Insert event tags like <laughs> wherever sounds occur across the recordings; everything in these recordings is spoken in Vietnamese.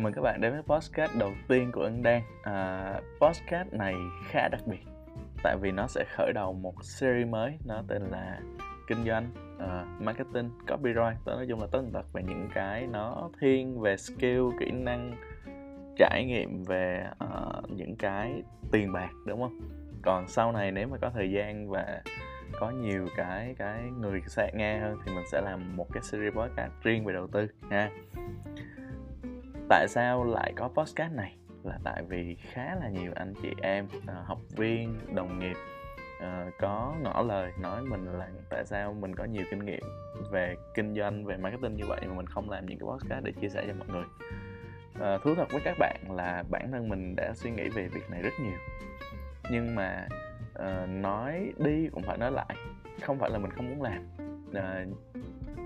Chào mừng các bạn đến với podcast đầu tiên của Ân Đan à, Podcast này khá đặc biệt Tại vì nó sẽ khởi đầu một series mới Nó tên là Kinh doanh, uh, marketing, copyright. Nói chung là tất tật về những cái nó thiên về skill, kỹ năng Trải nghiệm về uh, những cái tiền bạc đúng không? Còn sau này nếu mà có thời gian và có nhiều cái cái người sẽ nghe hơn thì mình sẽ làm một cái series podcast riêng về đầu tư ha tại sao lại có podcast này? Là tại vì khá là nhiều anh chị em uh, học viên đồng nghiệp uh, có ngỏ lời nói mình là tại sao mình có nhiều kinh nghiệm về kinh doanh về marketing như vậy mà mình không làm những cái podcast để chia sẻ cho mọi người. Uh, thú thật với các bạn là bản thân mình đã suy nghĩ về việc này rất nhiều. Nhưng mà uh, nói đi cũng phải nói lại không phải là mình không muốn làm. Uh,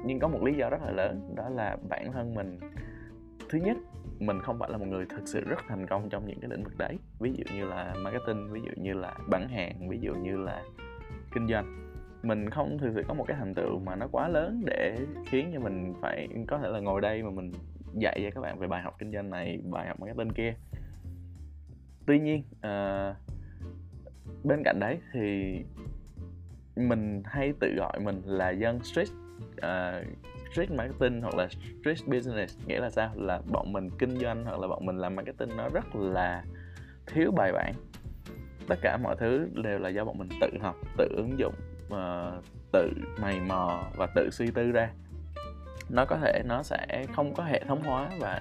nhưng có một lý do rất là lớn đó là bản thân mình thứ nhất mình không phải là một người thực sự rất thành công trong những cái lĩnh vực đấy. Ví dụ như là marketing ví dụ như là bán hàng ví dụ như là kinh doanh. Mình không thực sự có một cái thành tựu mà nó quá lớn để khiến cho mình phải có thể là ngồi đây mà mình dạy cho các bạn về bài học kinh doanh này bài học marketing kia. Tuy nhiên uh, bên cạnh đấy thì mình hay tự gọi mình là dân street uh, street marketing hoặc là street business nghĩa là sao? Là bọn mình kinh doanh hoặc là bọn mình làm marketing nó rất là thiếu bài bản. Tất cả mọi thứ đều là do bọn mình tự học tự ứng dụng uh, tự mày mò và tự suy tư ra. Nó có thể nó sẽ không có hệ thống hóa và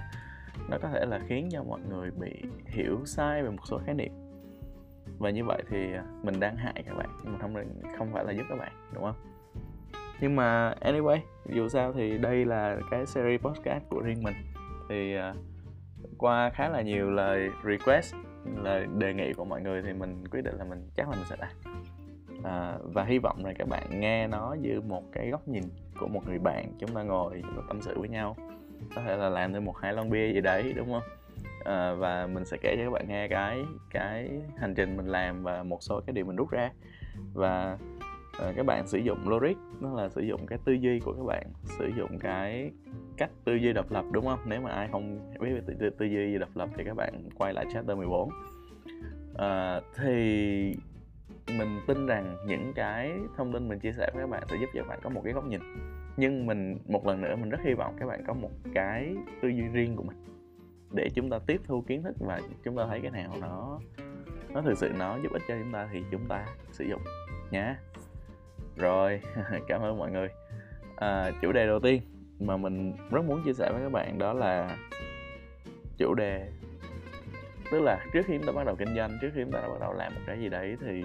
nó có thể là khiến cho mọi người bị hiểu sai về một số khái niệm. Và như vậy thì mình đang hại các bạn mình không không phải là giúp các bạn đúng không? Nhưng mà anyway dù sao thì đây là cái series podcast của riêng mình. Thì uh, qua khá là nhiều lời request lời đề nghị của mọi người thì mình quyết định là mình chắc là mình sẽ làm à, và hy vọng là các bạn nghe nó như một cái góc nhìn của một người bạn. Chúng ta ngồi và tâm sự với nhau. Có thể là làm thêm một hai lon bia gì đấy đúng không? À, và mình sẽ kể cho các bạn nghe cái cái hành trình mình làm và một số cái điều mình rút ra. Và à, các bạn sử dụng logic nó là sử dụng cái tư duy của các bạn sử dụng cái cách tư duy độc lập đúng không? Nếu mà ai không biết về tư, tư, tư duy độc lập thì các bạn quay lại chapter 14 à, ờ, thì mình tin rằng những cái thông tin mình chia sẻ với các bạn sẽ giúp cho các bạn có một cái góc nhìn. Nhưng mình một lần nữa mình rất hy vọng các bạn có một cái tư duy riêng của mình để chúng ta tiếp thu kiến thức và chúng ta thấy cái nào nó nó thực sự nó giúp ích cho chúng ta thì chúng ta sử dụng nhé rồi <laughs> cảm ơn mọi người. À, chủ đề đầu tiên mà mình rất muốn chia sẻ với các bạn đó là chủ đề tức là trước khi chúng ta bắt đầu kinh doanh trước khi chúng ta bắt đầu làm một cái gì đấy thì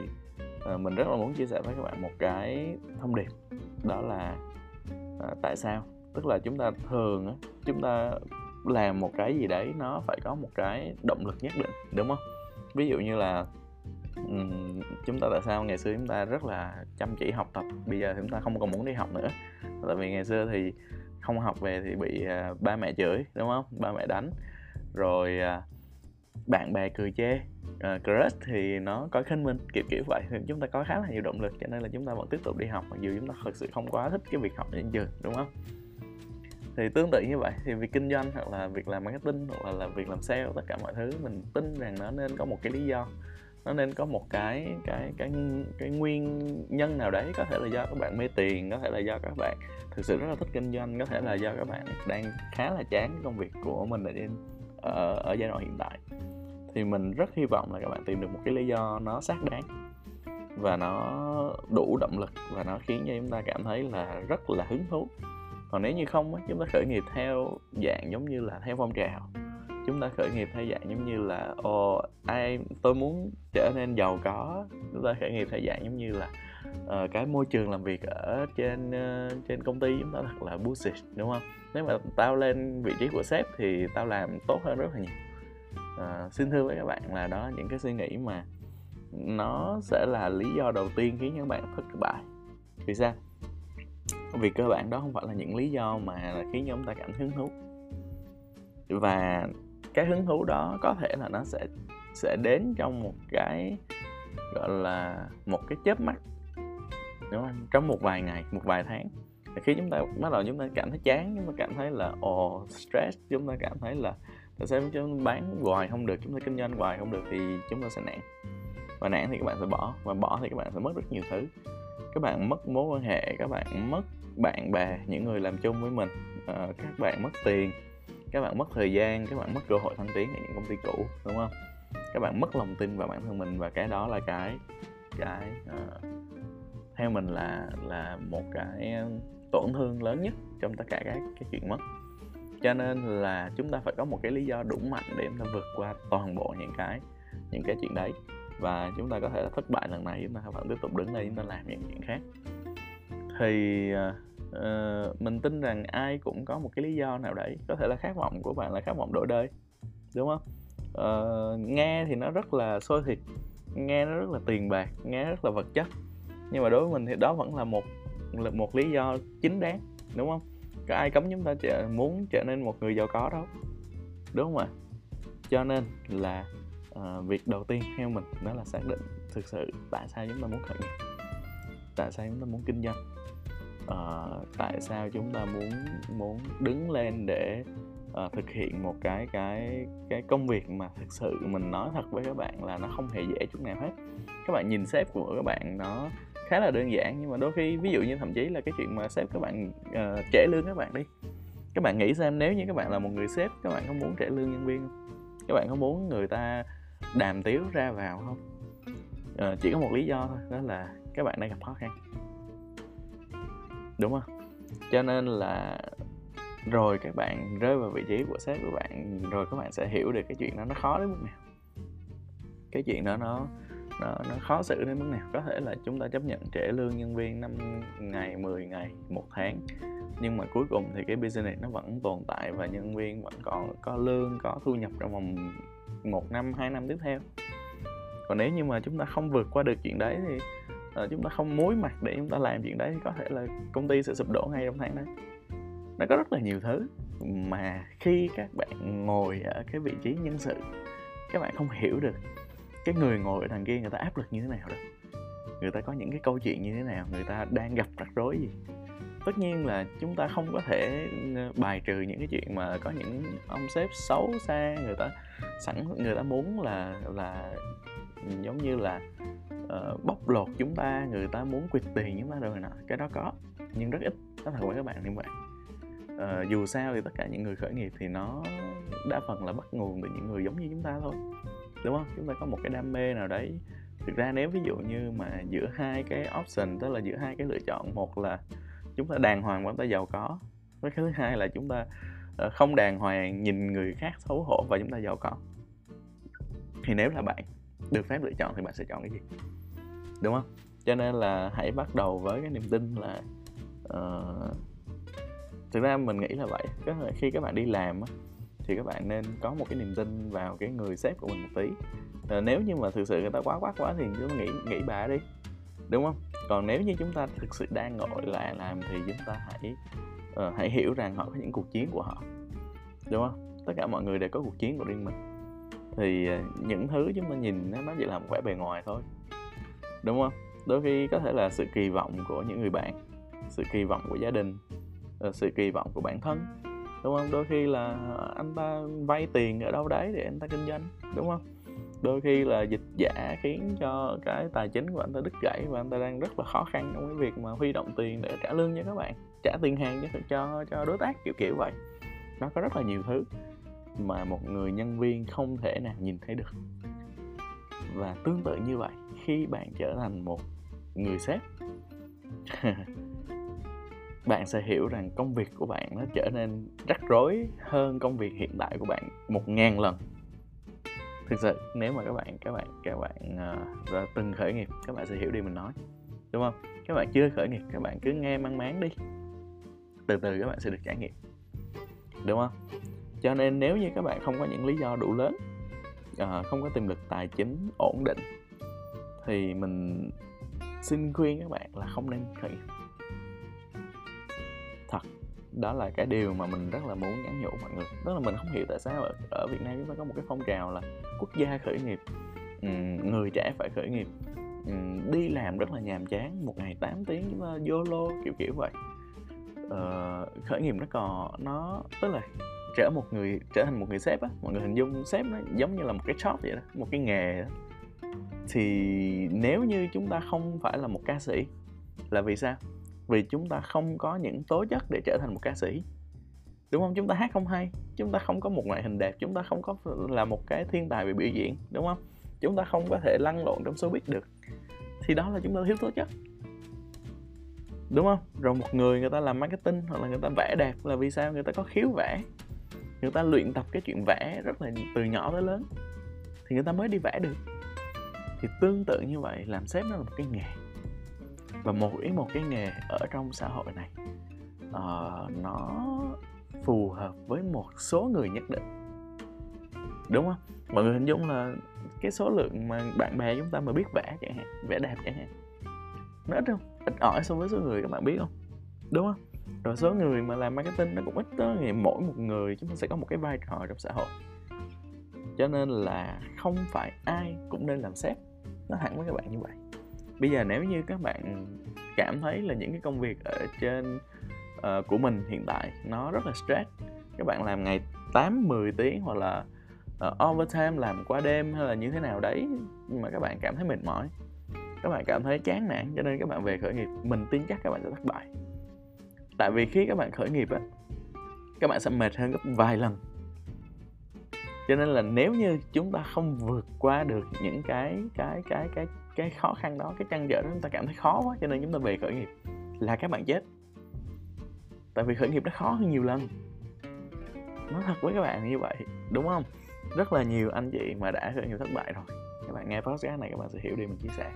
à, mình rất là muốn chia sẻ với các bạn một cái thông điệp. Đó là à, tại sao? Tức là chúng ta thường chúng ta làm một cái gì đấy nó phải có một cái động lực nhất định đúng không? Ví dụ như là chúng ta tại sao ngày xưa chúng ta rất là chăm chỉ học tập bây giờ chúng ta không còn muốn đi học nữa. Tại vì ngày xưa thì không học về thì bị uh, ba mẹ chửi đúng không? Ba mẹ đánh. Rồi uh, bạn bè cười chê. Uh, crush thì nó có khinh mình kiểu kiểu vậy. Thì chúng ta có khá là nhiều động lực cho nên là chúng ta vẫn tiếp tục đi học mặc dù chúng ta thật sự không quá thích cái việc học đến trường đúng không? Thì tương tự như vậy thì việc kinh doanh hoặc là việc làm marketing hoặc là, là việc làm sale tất cả mọi thứ mình tin rằng nó nên có một cái lý do nó nên có một cái cái cái cái nguyên nhân nào đấy có thể là do các bạn mê tiền có thể là do các bạn thực sự rất là thích kinh doanh có thể là do các bạn đang khá là chán công việc của mình ở trên ở, ở giai đoạn hiện tại. Thì mình rất hy vọng là các bạn tìm được một cái lý do nó xác đáng và nó đủ động lực và nó khiến cho chúng ta cảm thấy là rất là hứng thú. Còn nếu như không chúng ta khởi nghiệp theo dạng giống như là theo phong trào chúng ta khởi nghiệp theo dạng giống như là ồ ai tôi muốn trở nên giàu có. Chúng ta khởi nghiệp theo dạng giống như là uh, cái môi trường làm việc ở trên uh, trên công ty chúng ta thật là bullshit đúng không? Nếu mà tao lên vị trí của sếp thì tao làm tốt hơn rất là nhiều. Uh, xin thưa với các bạn là đó những cái suy nghĩ mà nó sẽ là lý do đầu tiên khiến các bạn thất bại. Vì sao? Vì cơ bản đó không phải là những lý do mà khiến chúng ta cảm thấy hứng thú. Và cái hứng thú đó có thể là nó sẽ sẽ đến trong một cái, gọi là, một cái chớp mắt, đúng không? Trong một vài ngày, một vài tháng. Khi chúng ta bắt đầu chúng ta cảm thấy chán, chúng ta cảm thấy là, ồ, stress, chúng ta cảm thấy là, tại sao chúng ta bán hoài không được, chúng ta kinh doanh hoài không được thì chúng ta sẽ nản. Và nản thì các bạn sẽ bỏ, và bỏ thì các bạn sẽ mất rất nhiều thứ. Các bạn mất mối quan hệ, các bạn mất bạn bè, những người làm chung với mình ờ, các bạn mất tiền các bạn mất thời gian các bạn mất cơ hội thăng tiến ở những công ty cũ đúng không? Các bạn mất lòng tin vào bản thân mình và cái đó là cái cái uh, theo mình là là một cái tổn thương lớn nhất trong tất cả các cái chuyện mất. Cho nên là chúng ta phải có một cái lý do đủ mạnh để chúng ta vượt qua toàn bộ những cái những cái chuyện đấy. Và chúng ta có thể là thất bại lần này chúng ta vẫn tiếp tục đứng đây chúng ta làm những chuyện khác. Thì uh, Ờ, mình tin rằng ai cũng có một cái lý do nào đấy có thể là khát vọng của bạn là khát vọng đổi đời đúng không? Uh, nghe thì nó rất là sôi thịt nghe nó rất là tiền bạc nghe rất là vật chất nhưng mà đối với mình thì đó vẫn là một là một lý do chính đáng đúng không? Có ai cấm chúng ta trở, muốn trở nên một người giàu có đâu đúng không ạ? Cho nên là uh, việc đầu tiên theo mình đó là xác định thực sự tại sao chúng ta muốn khởi nghiệp tại sao chúng ta muốn kinh doanh uh, tại sao chúng ta muốn muốn đứng lên để uh, thực hiện một cái cái cái công việc mà thực sự mình nói thật với các bạn là nó không hề dễ chút nào hết. Các bạn nhìn sếp của các bạn nó khá là đơn giản nhưng mà đôi khi ví dụ như thậm chí là cái chuyện mà sếp các bạn uh, trễ lương các bạn đi. Các bạn nghĩ xem nếu như các bạn là một người sếp các bạn có muốn trễ lương nhân viên không? Các bạn có muốn người ta đàm tiếu ra vào không? Uh, chỉ có một lý do thôi đó là các bạn đang gặp khó khăn đúng không cho nên là rồi các bạn rơi vào vị trí của sếp của bạn rồi các bạn sẽ hiểu được cái chuyện đó nó khó đến mức nào. Cái chuyện đó nó nó, nó khó xử đến mức nào. Có thể là chúng ta chấp nhận trễ lương nhân viên 5 ngày 10 ngày một tháng nhưng mà cuối cùng thì cái business nó vẫn tồn tại và nhân viên vẫn còn có lương có thu nhập trong vòng một năm hai năm tiếp theo. Còn nếu như mà chúng ta không vượt qua được chuyện đấy thì uh, chúng ta không mối mặt để chúng ta làm chuyện đấy thì có thể là công ty sẽ sụp đổ ngay trong tháng đấy nó có rất là nhiều thứ mà khi các bạn ngồi ở cái vị trí nhân sự các bạn không hiểu được cái người ngồi ở đằng kia người ta áp lực như thế nào đâu. Người ta có những cái câu chuyện như thế nào người ta đang gặp rắc rối gì. Tất nhiên là chúng ta không có thể ờ, bài trừ những cái chuyện mà có những ông sếp xấu xa người ta sẵn người ta muốn là là giống như là uh, bóc lột chúng ta người ta muốn quyệt tiền chúng ta rồi nọ cái đó có nhưng rất ít có thật với các bạn như vậy uh, dù sao thì tất cả những người khởi nghiệp thì nó đa phần là bắt nguồn từ những người giống như chúng ta thôi đúng không? Chúng ta có một cái đam mê nào đấy. Thực ra nếu ví dụ như mà giữa hai cái option tức là giữa hai cái lựa chọn một là chúng ta đàng hoàng và chúng ta giàu có với cái thứ hai là chúng ta ờ, không đàng hoàng nhìn người khác xấu hổ và chúng ta giàu có thì nếu là bạn được phép lựa chọn thì bạn sẽ chọn cái gì? Đúng không? Cho nên là hãy bắt đầu với cái niềm tin là uh, thực ra mình nghĩ là vậy. Cái khi các bạn đi làm thì các bạn nên có một cái niềm tin vào cái người sếp của mình một tí. Uh, nếu như mà thực sự người ta quá quát quá thì chúng ta nghĩ nghĩ bà đi. Đúng không? Còn nếu như chúng ta thực sự đang ngồi lại làm thì chúng ta hãy uh, hãy hiểu rằng họ có những cuộc chiến của họ. Đúng không? Tất cả mọi người đều có cuộc chiến của riêng mình thì à, những thứ chúng ta nhìn nó chỉ là một vẻ bề ngoài thôi, đúng không? Đôi khi có thể là sự kỳ vọng của những người bạn, sự kỳ vọng của gia đình ờ, sự kỳ vọng của bản thân, đúng không? Đôi khi là anh ta vay tiền ở đâu đấy để anh ta kinh doanh, đúng không? Đôi khi là dịch giả khiến cho cái tài chính của anh ta đứt gãy và anh ta đang rất là khó khăn trong cái việc mà huy động tiền để trả lương cho các bạn, trả tiền hàng cho cho cho đối tác, kiểu kiểu vậy. Nó có rất là nhiều thứ mà một người nhân viên không thể nào nhìn thấy được. Và tương tự như vậy khi bạn trở thành một người sếp <laughs> bạn sẽ hiểu rằng công việc của bạn nó trở nên rắc rối hơn công việc hiện tại của bạn một ngàn lần. Thực sự nếu mà các bạn các bạn các bạn uh, từng khởi nghiệp các bạn sẽ hiểu điều mình nói đúng không? Các bạn chưa khởi nghiệp các bạn cứ nghe mang máng đi. Từ từ các bạn sẽ được trải nghiệm đúng không? Cho nên nếu như các bạn không có những lý do đủ lớn uh, không có tiềm lực tài chính ổn định thì mình xin khuyên các bạn là không nên khởi nghiệp. Thật đó là cái điều mà mình rất là muốn nhắn nhủ mọi người. Tức là mình không hiểu tại sao ở, ở Việt Nam chúng ta có một cái phong trào là quốc gia khởi nghiệp người trẻ phải khởi nghiệp đi làm rất là nhàm chán một ngày 8 tiếng ờ, chúng ta lô kiểu kiểu vậy. Uh, khởi nghiệp nó còn nó tức là trở một người, trở thành một người sếp á, mọi người hình dung sếp nó giống như là một cái job vậy đó, một cái nghề đó. thì nếu như chúng ta không phải là một ca sĩ, là vì sao? Vì chúng ta không có những tố chất để trở thành một ca sĩ. Đúng không? Chúng ta hát không hay, chúng ta không có một ngoại hình đẹp, chúng ta không có là một cái thiên tài về biểu diễn, đúng không? Chúng ta không có thể lăn lộn trong showbiz được. Thì đó là chúng ta thiếu tố chất. Đúng không? Rồi một người người ta làm marketing hoặc là người ta vẽ đẹp là vì sao? Người ta có khiếu vẽ người ta luyện tập cái chuyện vẽ rất là từ nhỏ tới lớn thì người ta mới đi vẽ được. Thì tương tự như vậy làm sếp nó là một cái nghề. Và một ý một cái nghề ở trong xã hội này uh, nó phù hợp với một số người nhất định. Đúng không? Mọi người hình dung là cái số lượng mà bạn bè chúng ta mà biết vẽ chẳng hạn vẽ đẹp chẳng hạn nó ít không? Ít ỏi so với số người các bạn biết không? Đúng không? Rồi số người mà làm marketing nó cũng ít đó thì mỗi một người chúng ta sẽ có một cái vai trò trong xã hội. Cho nên là không phải ai cũng nên làm sếp. Nó thẳng với các bạn như vậy. Bây giờ nếu như các bạn cảm thấy là những cái công việc ở trên uh, của mình hiện tại nó rất là stress các bạn làm ngày 8 10 tiếng hoặc là uh, overtime làm qua đêm hay là như thế nào đấy mà các bạn cảm thấy mệt mỏi các bạn cảm thấy chán nản cho nên các bạn về khởi nghiệp mình tin chắc các bạn sẽ thất bại tại vì khi các bạn khởi nghiệp á, các bạn sẽ mệt hơn gấp vài lần. Cho nên là nếu như chúng ta không vượt qua được những cái cái cái cái cái khó khăn đó, cái trăn trở đó, chúng ta cảm thấy khó quá, cho nên chúng ta về khởi nghiệp là các bạn chết. Tại vì khởi nghiệp nó khó hơn nhiều lần. Nói thật với các bạn như vậy, đúng không? Rất là nhiều anh chị mà đã khởi nghiệp thất bại rồi. Các bạn nghe podcast này các bạn sẽ hiểu điều mình chia sẻ,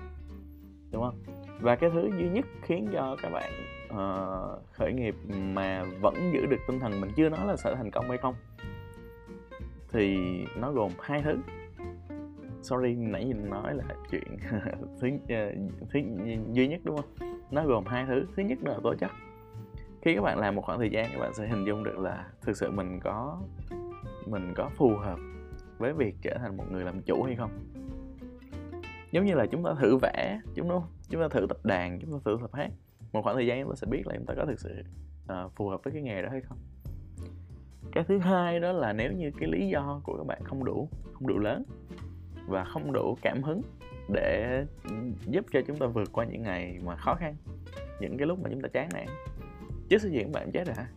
đúng không? Và cái thứ duy nhất khiến cho các bạn uh, khởi nghiệp mà vẫn giữ được tinh thần mình chưa nói là sẽ thành công hay không. Thì nó gồm hai thứ. Sorry nãy mình nói là chuyện <laughs> thứ, uh, thứ duy nhất đúng không? Nó gồm hai thứ. Thứ nhất là tố chất. Khi các bạn làm một khoảng thời gian các bạn sẽ hình dung được là thực sự mình có mình có phù hợp với việc trở thành một người làm chủ hay không. Giống như là chúng ta thử vẽ chúng nó chúng ta thử tập đàn chúng ta thử tập hát một khoảng thời gian chúng ta sẽ biết là chúng ta có thực sự uh, phù hợp với cái nghề đó hay không. Cái thứ hai đó là nếu như cái lý do của các bạn không đủ không đủ lớn và không đủ cảm hứng để giúp cho chúng ta vượt qua những ngày mà khó khăn những cái lúc mà chúng ta chán nản chứ sẽ diện bạn chết rồi hả?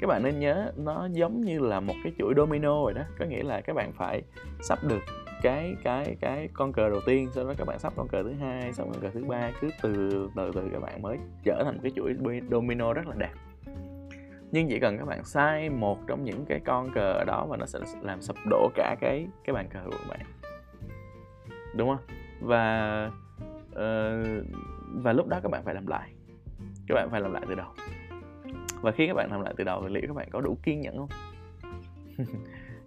Các bạn nên nhớ nó giống như là một cái chuỗi domino rồi đó có nghĩa là các bạn phải sắp được cái cái cái con cờ đầu tiên sau đó các bạn sắp con cờ thứ hai xong con cờ thứ ba cứ từ từ từ các bạn mới trở thành một cái chuỗi domino rất là đẹp. Nhưng chỉ cần các bạn sai một trong những cái con cờ đó và nó sẽ làm sập đổ cả cái cái bàn cờ của bạn. Đúng không? Và uh, và lúc đó các bạn phải làm lại. Các bạn phải làm lại từ đầu. Và khi các bạn làm lại từ đầu thì liệu các bạn có đủ kiên nhẫn không? <laughs>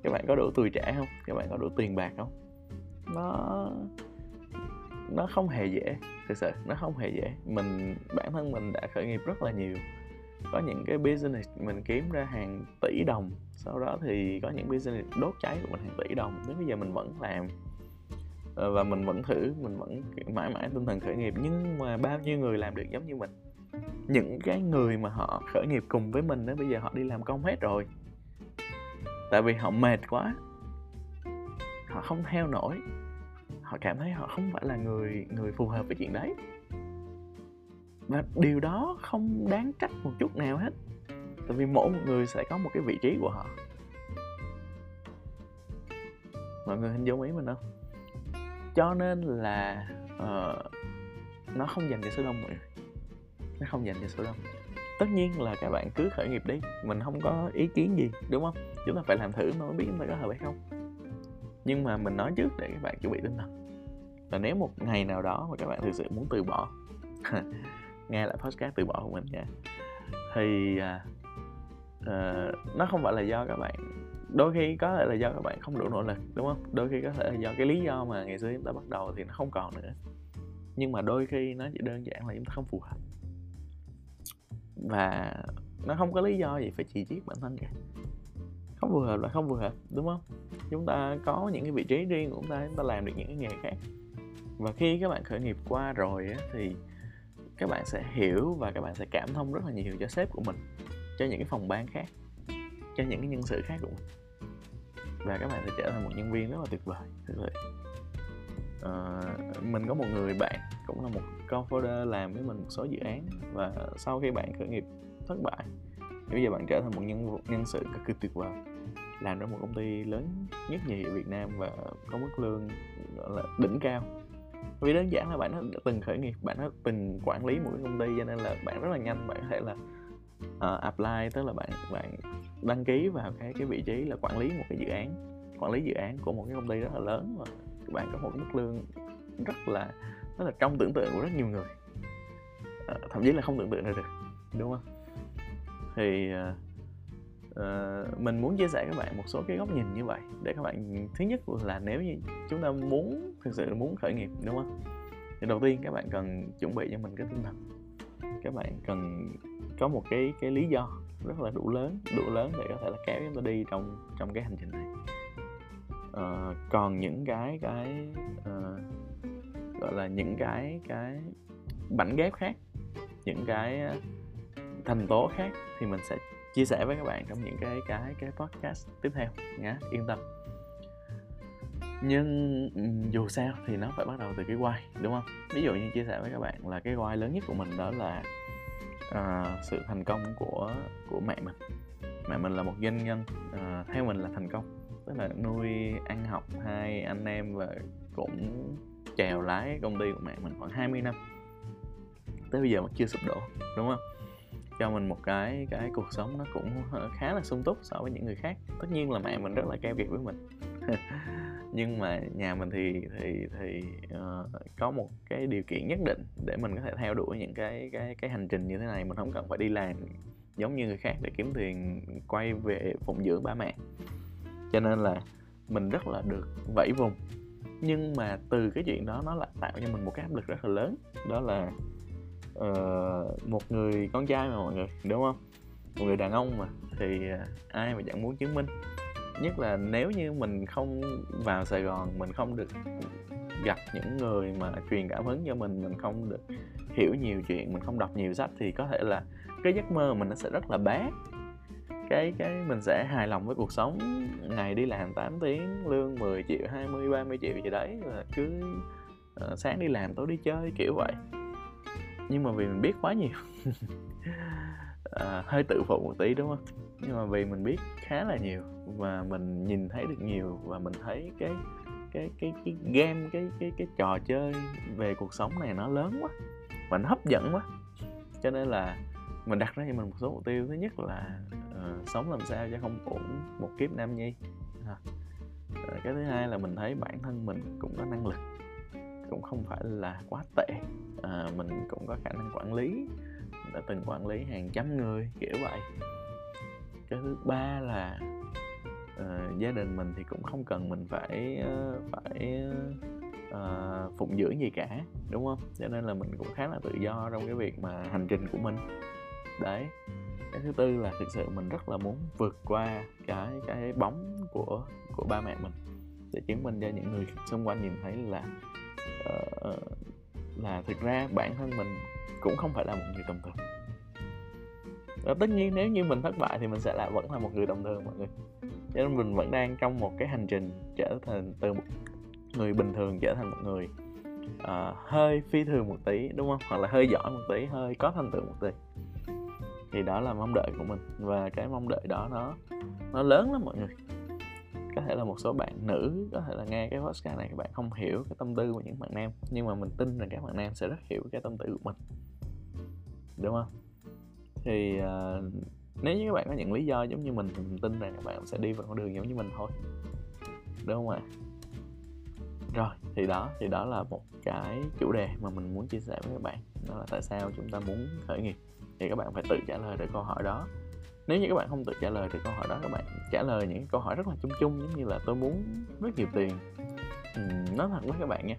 Các bạn có đủ tuổi trẻ không? Các bạn có đủ tiền bạc không? Nó nó không hề dễ, thực sự, nó không hề dễ. Mình, bản thân mình đã khởi nghiệp rất là nhiều. Có những cái business mình kiếm ra hàng tỷ đồng, sau đó thì có những business đốt cháy của mình hàng tỷ đồng, đến bây giờ mình vẫn làm. Ờ, và mình vẫn thử, mình vẫn mãi mãi tinh thần khởi nghiệp. Nhưng mà bao nhiêu người làm được giống như mình? Những cái người mà họ khởi nghiệp cùng với mình đó bây giờ họ đi làm công hết rồi. Tại vì họ mệt quá họ không theo nổi. Họ cảm thấy họ không phải là người người phù hợp với chuyện đấy. Và điều đó không đáng trách một chút nào hết. Tại vì mỗi một người sẽ có một cái vị trí của họ. Mọi người hình dung ý mình không? Cho nên là uh, nó không dành cho số đông mọi người. Nó không dành cho số đông tất nhiên là các bạn cứ khởi nghiệp đi. Mình không có ý kiến gì đúng không? Chúng ta phải làm thử mà mới biết chúng ta có hợp hay không nhưng mà mình nói trước để các bạn chuẩn bị tinh thần. Và nếu một ngày nào đó mà các bạn thực sự muốn từ bỏ <laughs> nghe lại podcast từ bỏ của mình nha thì uh, nó không phải là do các bạn đôi khi có thể là do các bạn không đủ nỗ lực đúng không? Đôi khi có thể là do cái lý do mà ngày xưa chúng ta bắt đầu thì nó không còn nữa. Nhưng mà đôi khi nó chỉ đơn giản là chúng ta không phù hợp. Và nó không có lý do gì phải chỉ trích bản thân cả. Không phù hợp là không phù hợp đúng không? Chúng ta có những cái vị trí riêng của chúng ta chúng ta làm được những cái nghề khác. Và khi các bạn khởi nghiệp qua rồi á, thì các bạn sẽ hiểu và các bạn sẽ cảm thông rất là nhiều cho sếp của mình cho những cái phòng ban khác cho những cái nhân sự khác của mình. Và các bạn sẽ trở thành một nhân viên rất là tuyệt vời thực sự à, mình có một người bạn cũng là một co-founder làm với mình một số dự án và sau khi bạn khởi nghiệp thất bại bây giờ bạn trở thành một nhân nhân sự cực kỳ tuyệt vời làm trong một công ty lớn nhất nhì ở Việt Nam và có mức lương gọi là đỉnh cao. Vì đơn giản là bạn đã từng khởi nghiệp bạn đã từng quản lý một cái công ty cho nên là bạn rất là nhanh bạn có thể là uh, apply tức là bạn bạn đăng ký vào cái cái vị trí là quản lý một cái dự án quản lý dự án của một cái công ty rất là lớn và bạn có một cái mức lương rất là rất là trong tưởng tượng của rất nhiều người. Uh, thậm chí là không tưởng tượng ra được đúng không? Thì uh, uh, mình muốn chia sẻ các bạn một số cái góc nhìn như vậy để các bạn thứ nhất là nếu như chúng ta muốn thực sự muốn khởi nghiệp đúng không? Thì đầu tiên các bạn cần chuẩn bị cho mình cái tinh thần. Các bạn cần có một cái cái lý do rất là đủ lớn đủ lớn để có thể là kéo chúng ta đi trong trong cái hành trình này. Uh, còn những cái cái uh, gọi là những cái cái bảnh ghép khác những cái thành tố khác thì mình sẽ chia sẻ với các bạn trong những cái cái cái podcast tiếp theo nhé yên tâm. Nhưng dù sao thì nó phải bắt đầu từ cái why đúng không? Ví dụ như chia sẻ với các bạn là cái why lớn nhất của mình đó là uh, sự thành công của của mẹ mình. Mẹ mình là một doanh nhân uh, theo mình là thành công. Tức là nuôi ăn học hai anh em và cũng chèo lái công ty của mẹ mình khoảng 20 năm. Tới bây giờ mà chưa sụp đổ đúng không? Cho mình một cái cái cuộc sống nó cũng khá là sung túc so với những người khác. Tất nhiên là mẹ mình rất là keo kiệt với mình. <laughs> Nhưng mà nhà mình thì thì thì uh, có một cái điều kiện nhất định để mình có thể theo đuổi những cái cái cái hành trình như thế này. Mình không cần phải đi làm giống như người khác để kiếm tiền quay về phụng dưỡng ba mẹ. Cho nên là mình rất là được vẫy vùng. Nhưng mà từ cái chuyện đó nó lại tạo cho mình một cái áp lực rất là lớn. Đó là uh, một người con trai mà mọi người đúng không? Một người đàn ông mà. Thì uh, ai mà chẳng muốn chứng minh? Nhất là nếu như mình không vào sài gòn mình không được gặp những người mà truyền cảm hứng cho mình mình không được hiểu nhiều chuyện mình không đọc nhiều sách thì có thể là cái giấc mơ mình nó sẽ rất là bé cái cái mình sẽ hài lòng với cuộc sống. Ngày đi làm 8 tiếng lương 10 triệu 20 30 triệu gì đấy là cứ uh, sáng đi làm tối đi chơi kiểu vậy nhưng mà vì mình biết quá nhiều. <laughs> À, hơi tự phụ một tí đúng không? Nhưng mà vì mình biết khá là nhiều và mình nhìn thấy được nhiều và mình thấy cái cái cái cái game cái cái cái trò chơi về cuộc sống này nó lớn quá và nó hấp dẫn quá. Cho nên là mình đặt ra cho mình một số mục tiêu. Thứ nhất là uh, sống làm sao cho không uổng một kiếp nam nhi. À. cái thứ hai là mình thấy bản thân mình cũng có năng lực cũng không phải là quá tệ. À, mình cũng có khả năng quản lý. Mình đã từng quản lý hàng trăm người kiểu vậy. Cái thứ ba là uh, gia đình mình thì cũng không cần mình phải uh, phải uh, phụng dưỡng gì cả đúng không? Cho nên là mình cũng khá là tự do trong cái việc mà hành trình của mình. Đấy. Cái thứ tư là thực sự mình rất là muốn vượt qua cái cái bóng của của ba mẹ mình để chứng minh cho những người xung quanh nhìn thấy là uh, là thực ra bản thân mình cũng không phải là một người tầm thường và tất nhiên nếu như mình thất bại thì mình sẽ lại vẫn là một người tầm thường mọi người. Cho nên mình vẫn đang trong một cái hành trình trở thành từ một người bình thường trở thành một người uh, hơi phi thường một tí đúng không? Hoặc là hơi giỏi một tí hơi có thành tựu một tí. Thì đó là mong đợi của mình. Và cái mong đợi đó nó nó lớn lắm mọi người có thể là một số bạn nữ có thể là nghe cái podcast này các bạn không hiểu cái tâm tư của những bạn nam nhưng mà mình tin rằng các bạn nam sẽ rất hiểu cái tâm tư của mình. Đúng không? Thì uh, nếu như các bạn có những lý do giống như mình thì mình tin rằng các bạn sẽ đi vào con đường giống như mình thôi. Đúng không ạ? Rồi thì đó thì đó là một cái chủ đề mà mình muốn chia sẻ với các bạn. Đó là tại sao chúng ta muốn khởi nghiệp. Thì các bạn phải tự trả lời được câu hỏi đó nếu như các bạn không tự trả lời được câu hỏi đó các bạn trả lời những câu hỏi rất là chung chung giống như là tôi muốn rất nhiều tiền. Ừ, nói thật với các bạn nha.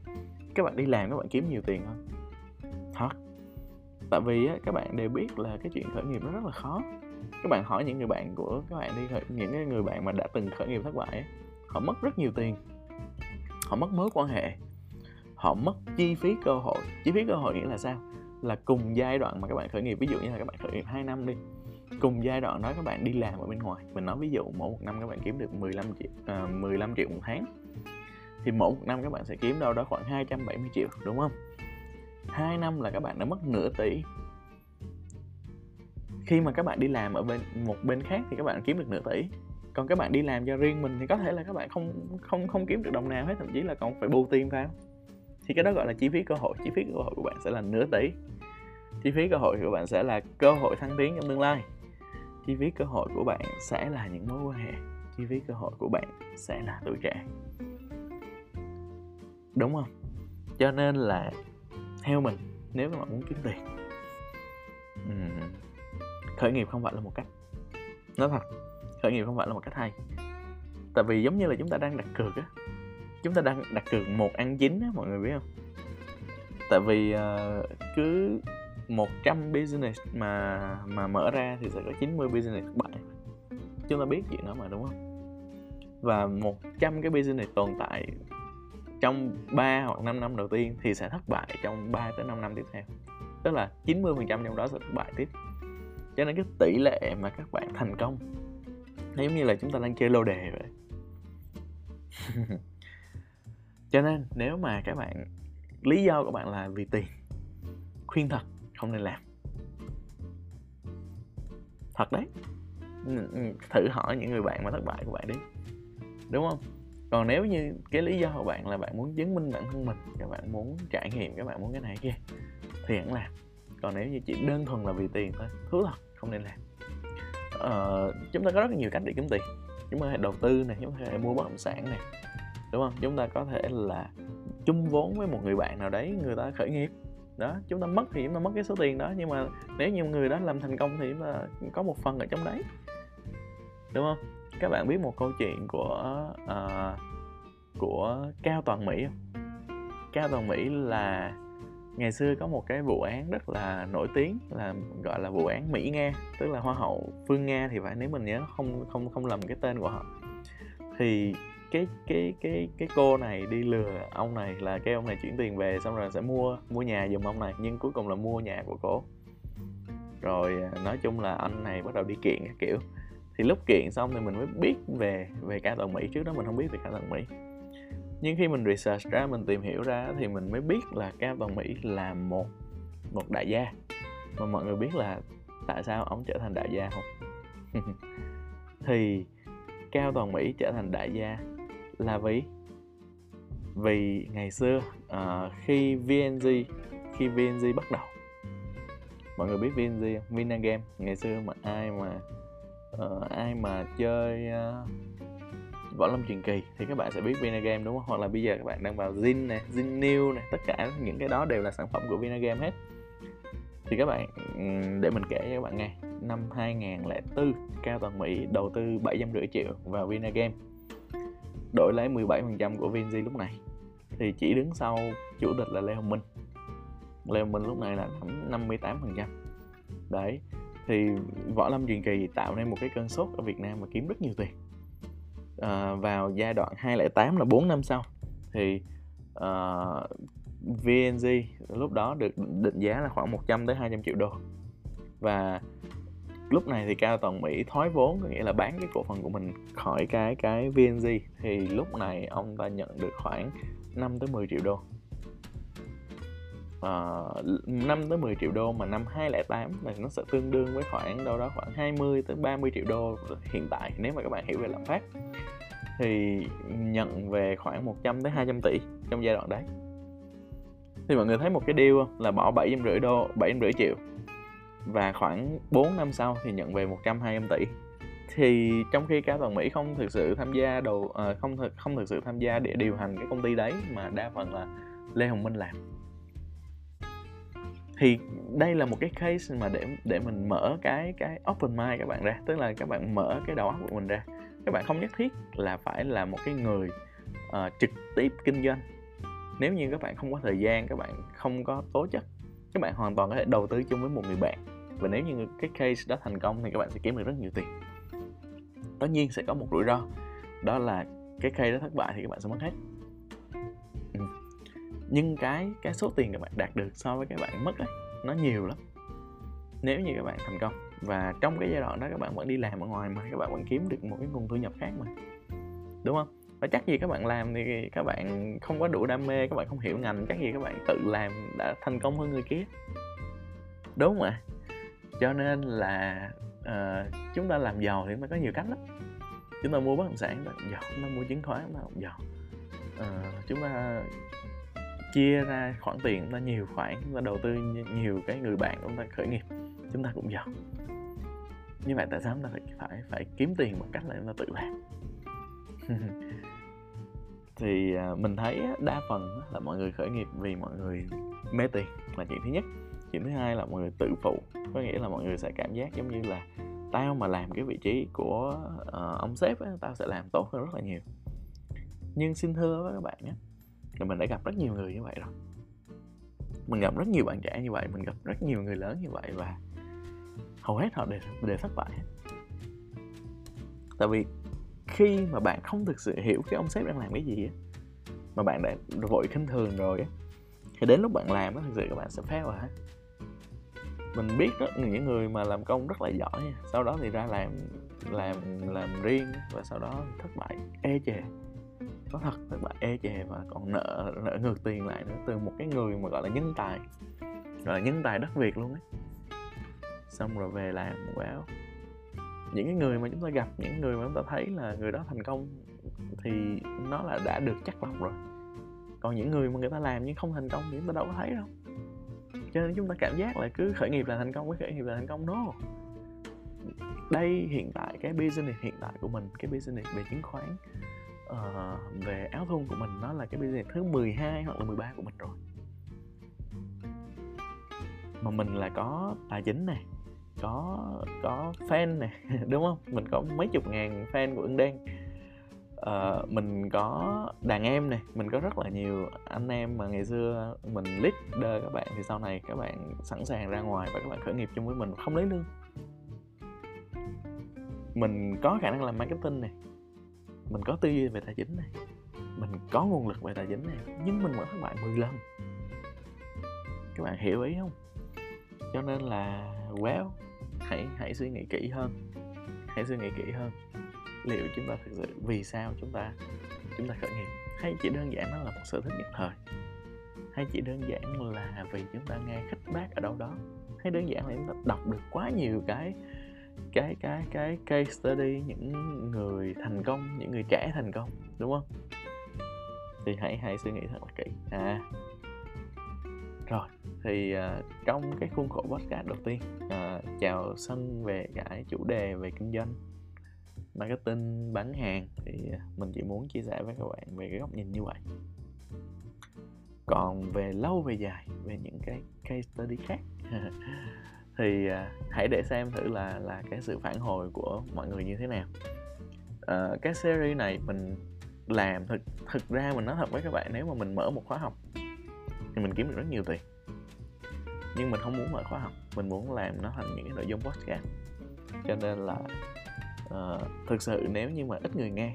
Các bạn đi làm các bạn kiếm nhiều tiền không thật. Tại vì á, các bạn đều biết là cái chuyện khởi nghiệp nó rất là khó. Các bạn hỏi những người bạn của các bạn đi khởi những cái người bạn mà đã từng khởi nghiệp thất bại á, họ mất rất nhiều tiền. Họ mất mối quan hệ. Họ mất chi phí cơ hội. Chi phí cơ hội nghĩa là sao? Là cùng giai đoạn mà các bạn khởi nghiệp. Ví dụ như là các bạn khởi nghiệp 2 năm đi cùng giai đoạn đó các bạn đi làm ở bên ngoài. Mình nói ví dụ mỗi một năm các bạn kiếm được 15 triệu à, 15 triệu một tháng. Thì mỗi một năm các bạn sẽ kiếm đâu đó khoảng 270 triệu đúng không? Hai năm là các bạn đã mất nửa tỷ. Khi mà các bạn đi làm ở bên một bên khác thì các bạn kiếm được nửa tỷ. Còn các bạn đi làm cho riêng mình thì có thể là các bạn không không không kiếm được đồng nào hết thậm chí là còn phải bù tiền vào. Thì cái đó gọi là chi phí cơ hội. Chi phí cơ hội của bạn sẽ là nửa tỷ. Chi phí cơ hội của bạn sẽ là cơ hội thăng tiến trong tương lai chi phí cơ hội của bạn sẽ là những mối quan hệ. Chi phí cơ hội của bạn sẽ là tuổi trẻ. Đúng không? Cho nên là theo mình nếu mà bạn muốn kiếm tiền khởi nghiệp không phải là một cách. Nói thật khởi nghiệp không phải là một cách hay. Tại vì giống như là chúng ta đang đặt cược á chúng ta đang đặt cược một ăn chín á mọi người biết không? Tại vì uh, cứ 100 business mà mà mở ra thì sẽ có 90 business thất bại chúng ta biết chuyện đó mà, đúng không? Và 100 cái business tồn tại trong 3 hoặc 5 năm đầu tiên thì sẽ thất bại trong 3 tới 5 năm tiếp theo. Tức là 90% trong đó sẽ thất bại tiếp. Cho nên cái tỷ lệ mà các bạn thành công, nó giống như là chúng ta đang chơi lô đề vậy. <laughs> Cho nên nếu mà các bạn, lý do của bạn là vì tiền, khuyên thật không nên làm. Thật đấy. Ừ, ừ, thử hỏi những người bạn mà thất bại của bạn đi. Đúng không? Còn nếu như cái lý do của bạn là bạn muốn chứng minh bản thân mình các bạn muốn trải nghiệm các bạn muốn cái này kia thì hẳn làm. Còn nếu như chỉ đơn thuần là vì tiền thôi thú thật không nên làm. Ờ, chúng ta có rất là nhiều cách để kiếm tiền. Chúng ta có thể đầu tư này chúng ta có thể mua bất động sản này. Đúng không? Chúng ta có thể là chung vốn với một người bạn nào đấy người ta khởi nghiệp đó chúng ta mất thì chúng ta mất cái số tiền đó nhưng mà nếu như người đó làm thành công thì chúng ta có một phần ở trong đấy. Đúng không? Các bạn biết một câu chuyện của uh, của cao toàn mỹ không? Cao toàn mỹ là ngày xưa có một cái vụ án rất là nổi tiếng là gọi là vụ án Mỹ Nga tức là hoa hậu Phương Nga thì phải nếu mình nhớ không không không lầm cái tên của họ. Thì cái cái cái cái cô này đi lừa ông này là cái ông này chuyển tiền về xong rồi sẽ mua mua nhà giùm ông này, nhưng cuối cùng là mua nhà của cổ rồi à, nói chung là anh này bắt đầu đi kiện kiểu. Thì lúc kiện xong thì mình mới biết về về cả toàn mỹ. Trước đó mình không biết về cả toàn mỹ. Nhưng khi mình research ra, mình tìm hiểu ra thì mình mới biết là cao toàn mỹ là một một đại gia. Mà mọi người biết là tại sao ông trở thành đại gia không? <laughs> Thì cao toàn mỹ trở thành đại gia là vì? Vì ngày xưa uh, khi VNG khi VNG bắt đầu. Mọi người biết VNG không? Vinagame ngày xưa mà ai mà uh, ai mà chơi uh, võ lâm truyền kỳ thì các bạn sẽ biết Vinagame đúng không? Hoặc là bây giờ các bạn đang vào Zin này Zin New này tất cả những cái đó đều là sản phẩm của Vinagame hết. Thì các bạn để mình kể cho các bạn nghe. Năm 2004 Cao Toàn Mỹ đầu tư 750 triệu vào Vinagame đổi lấy 17% của VNG lúc này. Thì chỉ đứng sau chủ tịch là Lê Hồng Minh. Lê Hồng Minh lúc này là nắm 58% đấy thì võ lâm truyền kỳ tạo nên một cái cơn sốt ở Việt Nam và kiếm rất nhiều tiền. À, vào giai đoạn 2008 là 4 năm sau thì à, uh, VNG lúc đó được định giá là khoảng 100 tới 200 triệu đô. Và lúc này thì cao toàn mỹ thoái vốn có nghĩa là bán cái cổ phần của mình khỏi cái cái VNG thì lúc này ông ta nhận được khoảng 5 tới 10 triệu đô. À, uh, 5 tới 10 triệu đô mà năm 2008 là nó sẽ tương đương với khoảng đâu đó khoảng 20 tới 30 triệu đô hiện tại nếu mà các bạn hiểu về lạm phát. Thì nhận về khoảng 100 tới 200 tỷ trong giai đoạn đấy. Thì mọi người thấy một cái deal không? là bỏ 7 rưỡi đô 7 rưỡi triệu và khoảng 4 năm sau thì nhận về 100 200 tỷ. Thì trong khi cá toàn Mỹ không thực sự tham gia đầu uh, ờ, không thực không thực sự tham gia để điều hành cái công ty đấy mà đa phần là Lê Hồng Minh làm. Thì đây là một cái case mà để để mình mở cái cái open mind các bạn ra tức là các bạn mở cái đầu óc của mình ra. Các bạn không nhất thiết là phải là một cái người uh, trực tiếp kinh doanh. Nếu như các bạn không có thời gian các bạn không có tố chất các bạn hoàn toàn có thể đầu tư chung với một người bạn và nếu như cái case đó thành công thì các bạn sẽ kiếm được rất nhiều tiền tất nhiên sẽ có một rủi ro đó là cái case đó thất bại thì các bạn sẽ mất hết ừ. nhưng cái cái số tiền các bạn đạt được so với các bạn mất ấy, nó nhiều lắm nếu như các bạn thành công và trong cái giai đoạn đó các bạn vẫn đi làm ở ngoài mà các bạn vẫn kiếm được một cái nguồn thu nhập khác mà đúng không và chắc gì các bạn làm thì các bạn không có đủ đam mê các bạn không hiểu ngành chắc gì các bạn tự làm đã thành công hơn người kia đúng không ạ cho nên là uh, chúng ta làm giàu thì nó có nhiều cách lắm. Chúng ta mua bất động sản chúng ta giàu chúng ta mua chứng khoán chúng ta cũng giàu. Uh, chúng ta chia ra khoản tiền chúng ta nhiều khoản chúng ta đầu tư nhiều cái người bạn chúng ta khởi nghiệp chúng ta cũng giàu. Như vậy tại sao chúng ta phải phải phải kiếm tiền bằng cách là chúng ta tự làm? <laughs> Thì ờ, mình thấy đa phần là mọi người khởi nghiệp vì mọi người mê tiền là chuyện thứ nhất chuyện thứ hai là mọi người tự phụ. Có nghĩa là mọi người sẽ cảm giác giống như là tao mà làm cái vị trí của uh, ông sếp ấy, tao sẽ làm tốt hơn rất là nhiều. Nhưng xin thưa với các bạn á là mình đã gặp rất nhiều người như vậy rồi. Mình gặp rất nhiều bạn trẻ như vậy mình gặp rất nhiều người lớn như vậy và hầu hết họ đều đều thất bại. Tại vì khi mà bạn không thực sự hiểu cái ông sếp đang làm cái gì á mà bạn đã vội khinh thường rồi á thì đến lúc bạn làm á thực sự các bạn sẽ fail rồi hết mình biết rất những người mà làm công rất là giỏi sau đó thì ra làm làm làm riêng và sau đó thất bại, ê chề. Có thật, thất bại, ê chề và còn nợ nợ ngược tiền lại nữa, từ một cái người mà gọi là nhân tài, gọi là nhân tài đất việt luôn ấy xong rồi về làm wow những cái người mà chúng ta gặp, những người mà chúng ta thấy là người đó thành công thì nó là đã được chắc lọc rồi. Còn những người mà người ta làm nhưng không thành công thì chúng ta đâu có thấy đâu cho nên chúng ta cảm giác là cứ khởi nghiệp là thành công với khởi nghiệp là thành công no đây hiện tại cái business hiện tại của mình cái business về chứng khoán uh, về áo thun của mình nó là cái business thứ 12 hoặc là 13 của mình rồi. Mà mình là có tài chính này có có fan này <laughs> đúng không? Mình có mấy chục ngàn fan của ưng đen uh, mình có đàn em này mình có rất là nhiều anh em mà ngày xưa mình leader các bạn thì sau này các bạn sẵn sàng ra ngoài và các bạn khởi nghiệp chung với mình không lấy lương. Mình có khả năng làm marketing này mình có tư duy về tài chính này mình có nguồn lực về tài chính này nhưng mình vẫn thất bại 10 lần. Các bạn hiểu ý không? Cho nên là well hãy hãy suy nghĩ kỹ hơn hãy suy nghĩ kỹ hơn liệu chúng ta thực sự vì sao chúng ta chúng ta khởi nghiệp? Hay chỉ đơn giản nó là một sở thích nhất thời? Hay chỉ đơn giản là vì chúng ta nghe khích bác ở đâu đó? Hay đơn giản là chúng ta đọc được quá nhiều cái cái cái cái case study những người thành công những người trẻ thành công đúng không? Thì hãy hãy suy nghĩ thật là kỹ. À. Rồi thì uh, trong cái khuôn khổ podcast đầu tiên uh, chào sân về cái chủ đề về kinh doanh marketing bán hàng thì à, mình chỉ muốn chia sẻ với các bạn về cái góc nhìn như vậy. Còn về lâu về dài về những cái case study khác <laughs> thì à, hãy để xem thử là là cái sự phản hồi của mọi người như thế nào. À, cái series này mình làm thực thực ra mình nói thật với các bạn nếu mà mình mở một khóa học thì mình kiếm được rất nhiều tiền. Nhưng mình không muốn mở khóa học mình muốn làm nó thành những cái nội dung podcast. Cho nên là uh, thực sự nếu như mà ít người nghe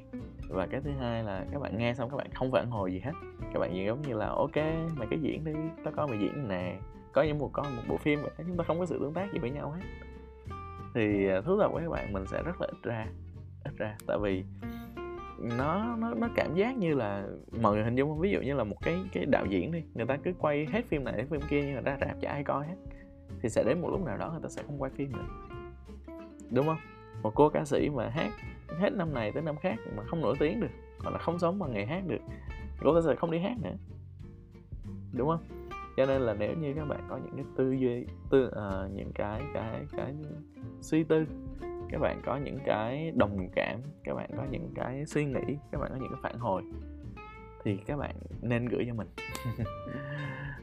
và cái thứ hai là các bạn nghe xong các bạn không phản hồi gì hết. Các bạn chỉ giống như là ok mày cái diễn đi tao coi mày diễn nè. Có những một con một bộ phim vậy chúng ta không có sự tương tác gì với nhau hết. Thì ờ, thú thật với các bạn mình sẽ rất là ít ra ít ra. Tại vì nó nó nó cảm giác như là mọi người hình dung ví dụ như là một cái cái đạo diễn đi người ta cứ quay hết phim này đến phim kia nhưng mà ra rạp chả ai coi hết thì sẽ đến một lúc nào đó người ta sẽ không quay phim nữa. Đúng không? Một cô ca sĩ mà hát hết năm này tới năm khác mà không nổi tiếng được hoặc là không sống bằng nghề hát được. Cô ta sẽ không đi hát nữa. Đúng không? Cho nên là nếu như các bạn có những cái tư duy tư uh, những cái cái cái suy tư các bạn có những cái đồng cảm các bạn có những cái suy nghĩ các bạn có những cái phản hồi thì các bạn nên gửi cho mình.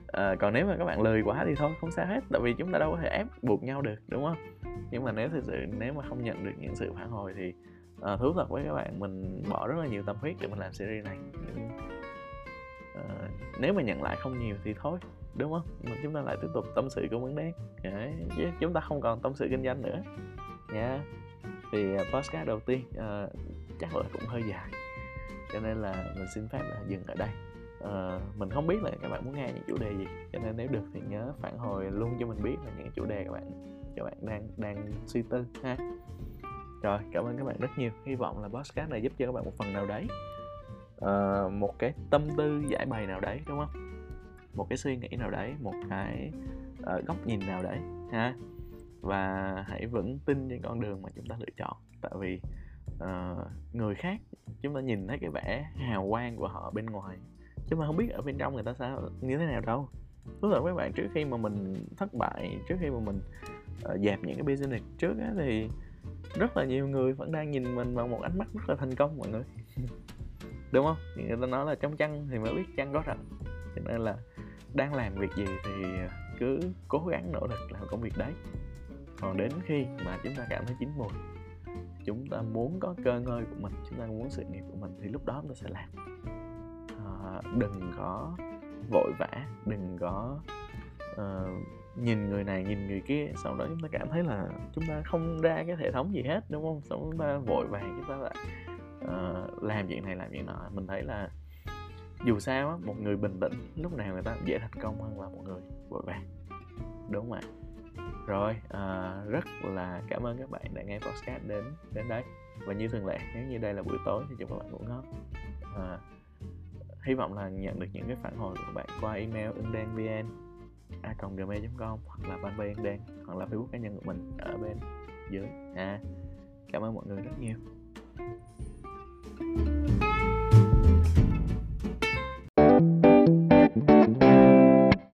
À, <laughs> còn nếu mà các bạn lười quá thì thôi không sao hết tại vì chúng ta đâu có thể ép buộc nhau được đúng không? Nhưng mà nếu thực sự nếu mà không nhận được những sự phản hồi thì à, thú thật với các bạn mình bỏ rất là nhiều tâm huyết để mình làm series này. À, nếu mà nhận lại không nhiều thì thôi đúng không? Mà chúng ta lại tiếp tục tâm sự của vấn đề Đấy, chứ chúng ta không còn tâm sự kinh doanh nữa. Nha. Yeah. thì podcast đầu tiên uh, chắc là cũng hơi dài cho nên là mình xin phép là dừng ở đây. Uh, mình không biết là các bạn muốn nghe những chủ đề gì cho nên nếu được thì nhớ phản hồi luôn cho mình biết là những chủ đề các bạn các bạn đang đang suy tư ha. Rồi cảm ơn các bạn rất nhiều. Hy vọng là podcast này giúp cho các bạn một phần nào đấy. Uh, một cái tâm tư giải bày nào đấy đúng không? Một cái suy nghĩ nào đấy một cái uh, góc nhìn nào đấy ha. Và hãy vững tin trên con đường mà chúng ta lựa chọn. Tại vì uh, người khác. Chúng ta nhìn thấy cái vẻ hào quang của họ bên ngoài chứ mà không biết ở bên trong người ta sao như thế nào đâu. Thú thật với bạn trước khi mà mình thất bại trước khi mà mình uh, dẹp những cái business trước á, thì rất là nhiều người vẫn đang nhìn mình bằng một ánh mắt rất là thành công mọi người. <laughs> Đúng không? Thì người ta nói là trong chăn thì mới biết chăn có thật, cho nên là đang làm việc gì thì cứ cố gắng nỗ lực làm công việc đấy. Còn đến khi mà chúng ta cảm thấy chín mùi chúng ta muốn có cơ ngơi của mình chúng ta muốn sự nghiệp của mình thì lúc đó chúng ta sẽ làm. À, đừng có vội vã đừng có uh, nhìn người này nhìn người kia sau đó chúng ta cảm thấy là chúng ta không ra cái hệ thống gì hết đúng không? Sau đó chúng ta vội vàng chúng ta lại uh, làm chuyện này làm chuyện nọ. Mình thấy là dù sao á một người bình tĩnh lúc nào người ta dễ thành công hơn là một người vội vàng. Đúng không ạ? Rồi à, rất là cảm ơn các bạn đã nghe podcast đến đến đây. và như thường lệ nếu như đây là buổi tối thì chúc các bạn ngủ ngon. À, hy vọng là nhận được những cái phản hồi của các bạn qua email ưng đen vn a gmail.com hoặc là fanpage ưng đen hoặc là facebook cá nhân của mình ở bên dưới. À cảm ơn mọi người rất nhiều.